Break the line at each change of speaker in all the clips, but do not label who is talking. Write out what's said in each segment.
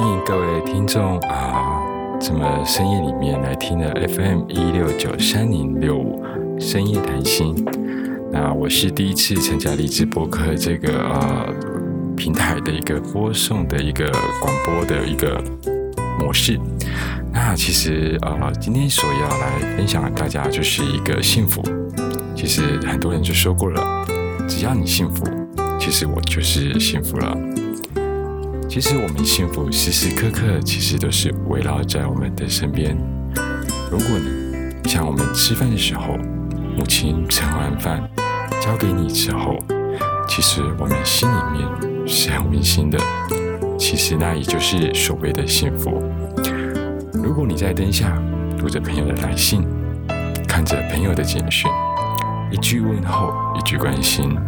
欢迎各位听众啊，这么深夜里面来听的 FM 一六九三零六五深夜谈心。那我是第一次参加荔枝播客这个呃平台的一个播送的一个广播的一个模式。那其实呃今天所要来分享大家就是一个幸福。其实很多人就说过了，只要你幸福，其实我就是幸福了。其实我们幸福时时刻刻其实都是围绕在我们的身边。如果你像我们吃饭的时候，母亲盛完饭交给你之后，其实我们心里面是很温馨的。其实那也就是所谓的幸福。如果你在灯下读着朋友的来信，看着朋友的简讯，一句问候，一句关心，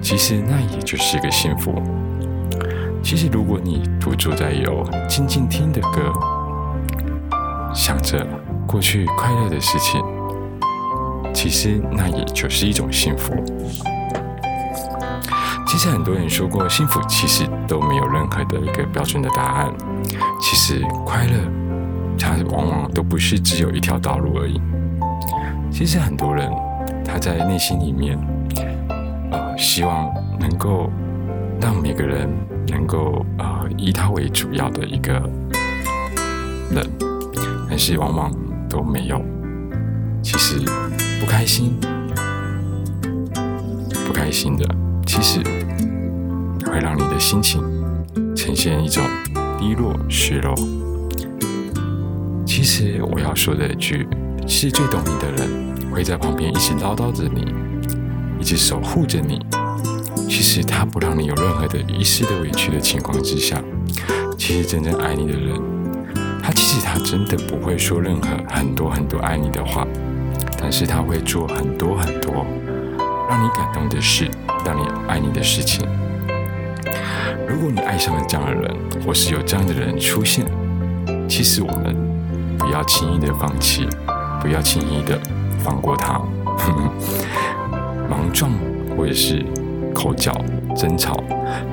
其实那也就是一个幸福。其实，如果你独坐在有静静听的歌，想着过去快乐的事情，其实那也就是一种幸福。其实很多人说过，幸福其实都没有任何的一个标准的答案。其实快乐，它往往都不是只有一条道路而已。其实很多人他在内心里面，呃，希望能够让每个人。能够呃以他为主要的一个人，但是往往都没有。其实不开心，不开心的，其实会让你的心情呈现一种低落、失落。其实我要说的一句，是最懂你的人会在旁边一直唠叨着你，一直守护着你。其实他不让你有任何的一丝的委屈的情况之下，其实真正爱你的人，他其实他真的不会说任何很多很多爱你的话，但是他会做很多很多让你感动的事，让你爱你的事情。如果你爱上了这样的人，或是有这样的人出现，其实我们不要轻易的放弃，不要轻易的放过他，莽撞或者是。口角、争吵，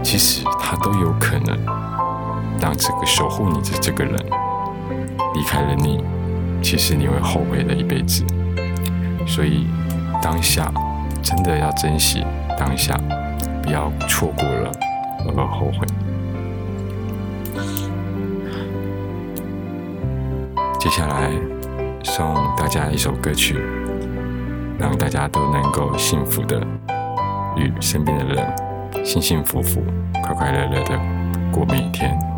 其实他都有可能让这个守护你的这个人离开了你。其实你会后悔了一辈子。所以当下真的要珍惜当下，不要错过了而后悔。接下来送大家一首歌曲，让大家都能够幸福的。与身边的人幸幸福福、快快乐乐的过每一天。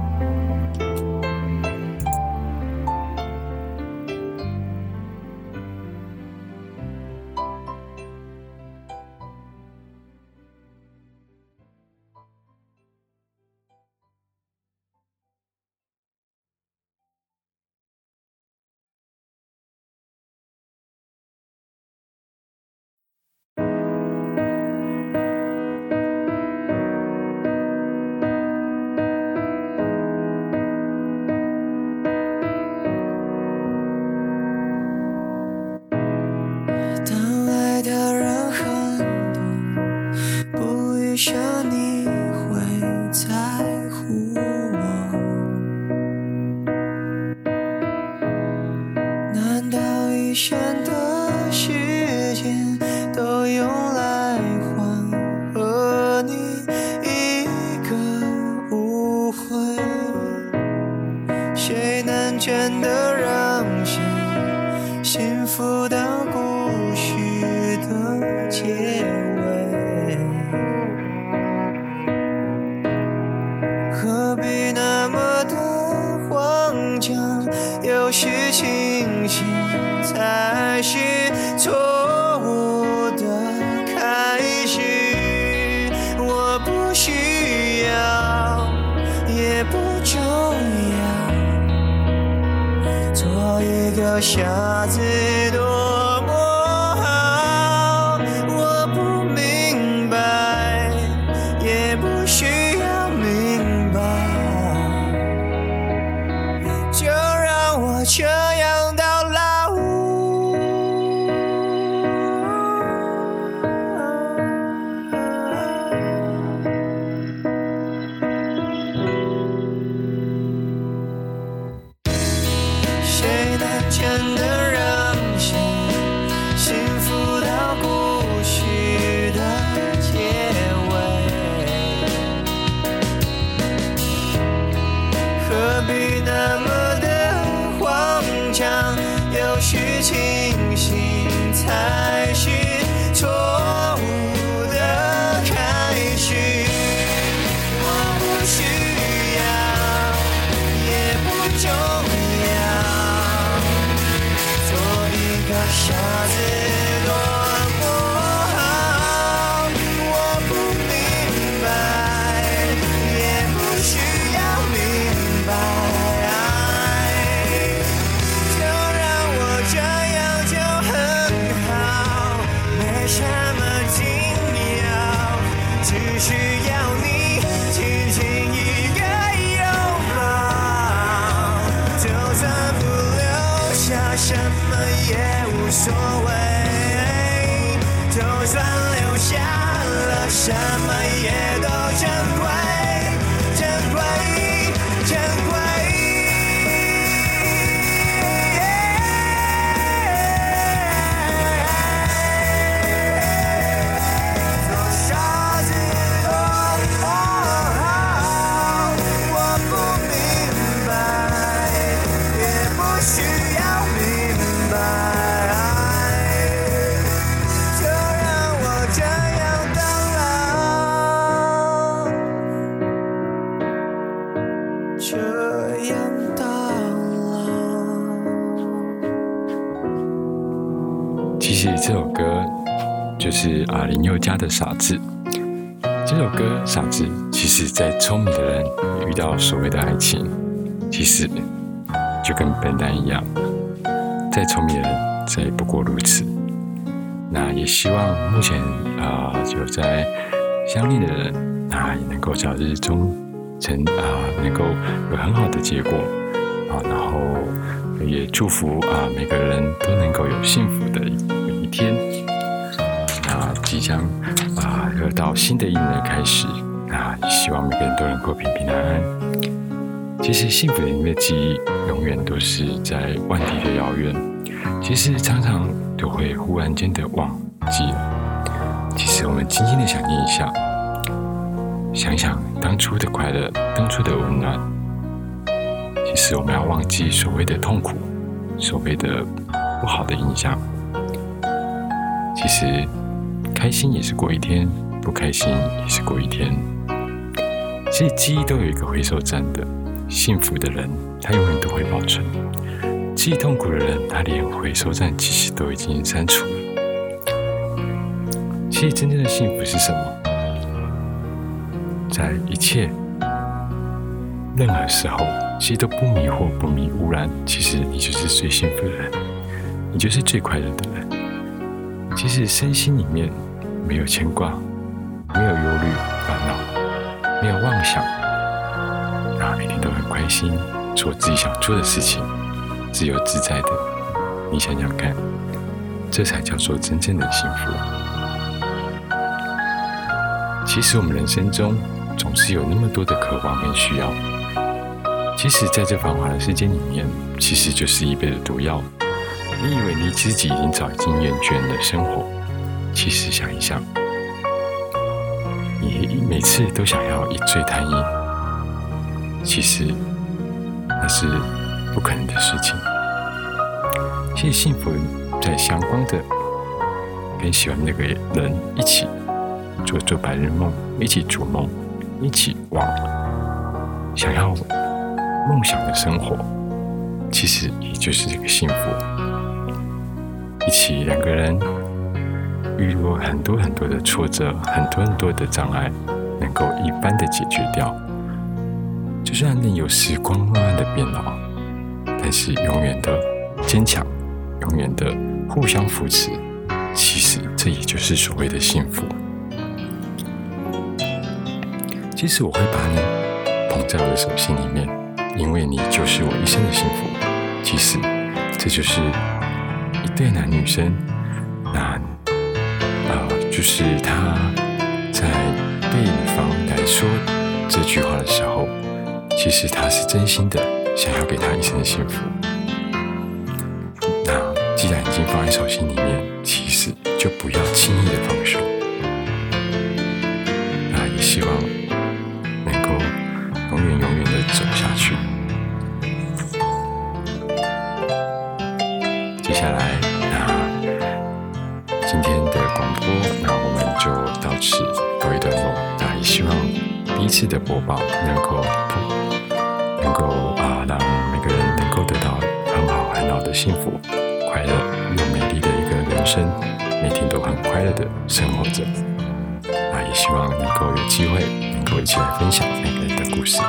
想的时间都用来缓和你一个误会，谁能真的让谁幸福到故事的结尾？何必那么的慌张，有些清醒。才是错误的开始。我不需要也不重要做一个傻子多 shines 了
其实这首歌就是啊林宥嘉的《傻子》。这首歌《傻子》，其实在聪明的人遇到所谓的爱情，其实就跟笨蛋一样，再聪明的人，这也不过如此。那也希望目前啊、就在相恋的人，那也能够早日终成啊、能够有很好的结果啊，然后也祝福啊、每个人都能够有幸福的一天。那即将啊又到新的一年开始，那希望每个人都能够平平安安。其实幸福的音乐记忆永远都是在万里的遥远，其实常常都会忽然间的忘记。其实我们轻轻的想念一下，想想当初的快乐，当初的温暖。其实我们要忘记所谓的痛苦，所谓的不好的印象。其实开心也是过一天，不开心也是过一天。其实记忆都有一个回收站的，幸福的人他永远都会保存，记忆痛苦的人他连回收站其实都已经删除了。其实真正的幸福是什么？在一切任何时候，其实都不迷惑、不迷污染，其实你就是最幸福的人，你就是最快乐的人。其实身心里面没有牵挂，没有忧虑、烦恼，没有妄想，啊，每天都很开心，做自己想做的事情，自由自在的。你想想看，这才叫做真正的幸福。其实我们人生中总是有那么多的渴望跟需要，其实在这繁华的世界里面，其实就是一杯的毒药。你以为你自己已经早已经厌倦了生活，其实想一想，你每次都想要一醉贪饮，其实那是不可能的事情。其实幸福在阳光的跟喜欢那个人一起做做白日梦，一起逐梦，一起往想要梦想的生活，其实也就是这个幸福。一起两个人遇过很多很多的挫折，很多很多的障碍，能够一般的解决掉。就算任由时光慢慢的变老，但是永远的坚强，永远的互相扶持，其实这也就是所谓的幸福。其实我会把你捧在我的手心里面，因为你就是我一生的幸福。其实这就是。对男女生，那呃，就是他在对女方来说这句话的时候，其实他是真心的想要给她一生的幸福。那既然已经放在手心里面，其实就不要轻易的放手。那也希望能够永远永远的走下去。接下来，今天的广播，那我们就到此告一段落。那也希望第一次的播报能够能够啊，让每个人能够得到很好很好的幸福、快乐又美丽的一个人生，每天都很快乐的生活着。那也希望能够有机会能够一起来分享每个人的故事。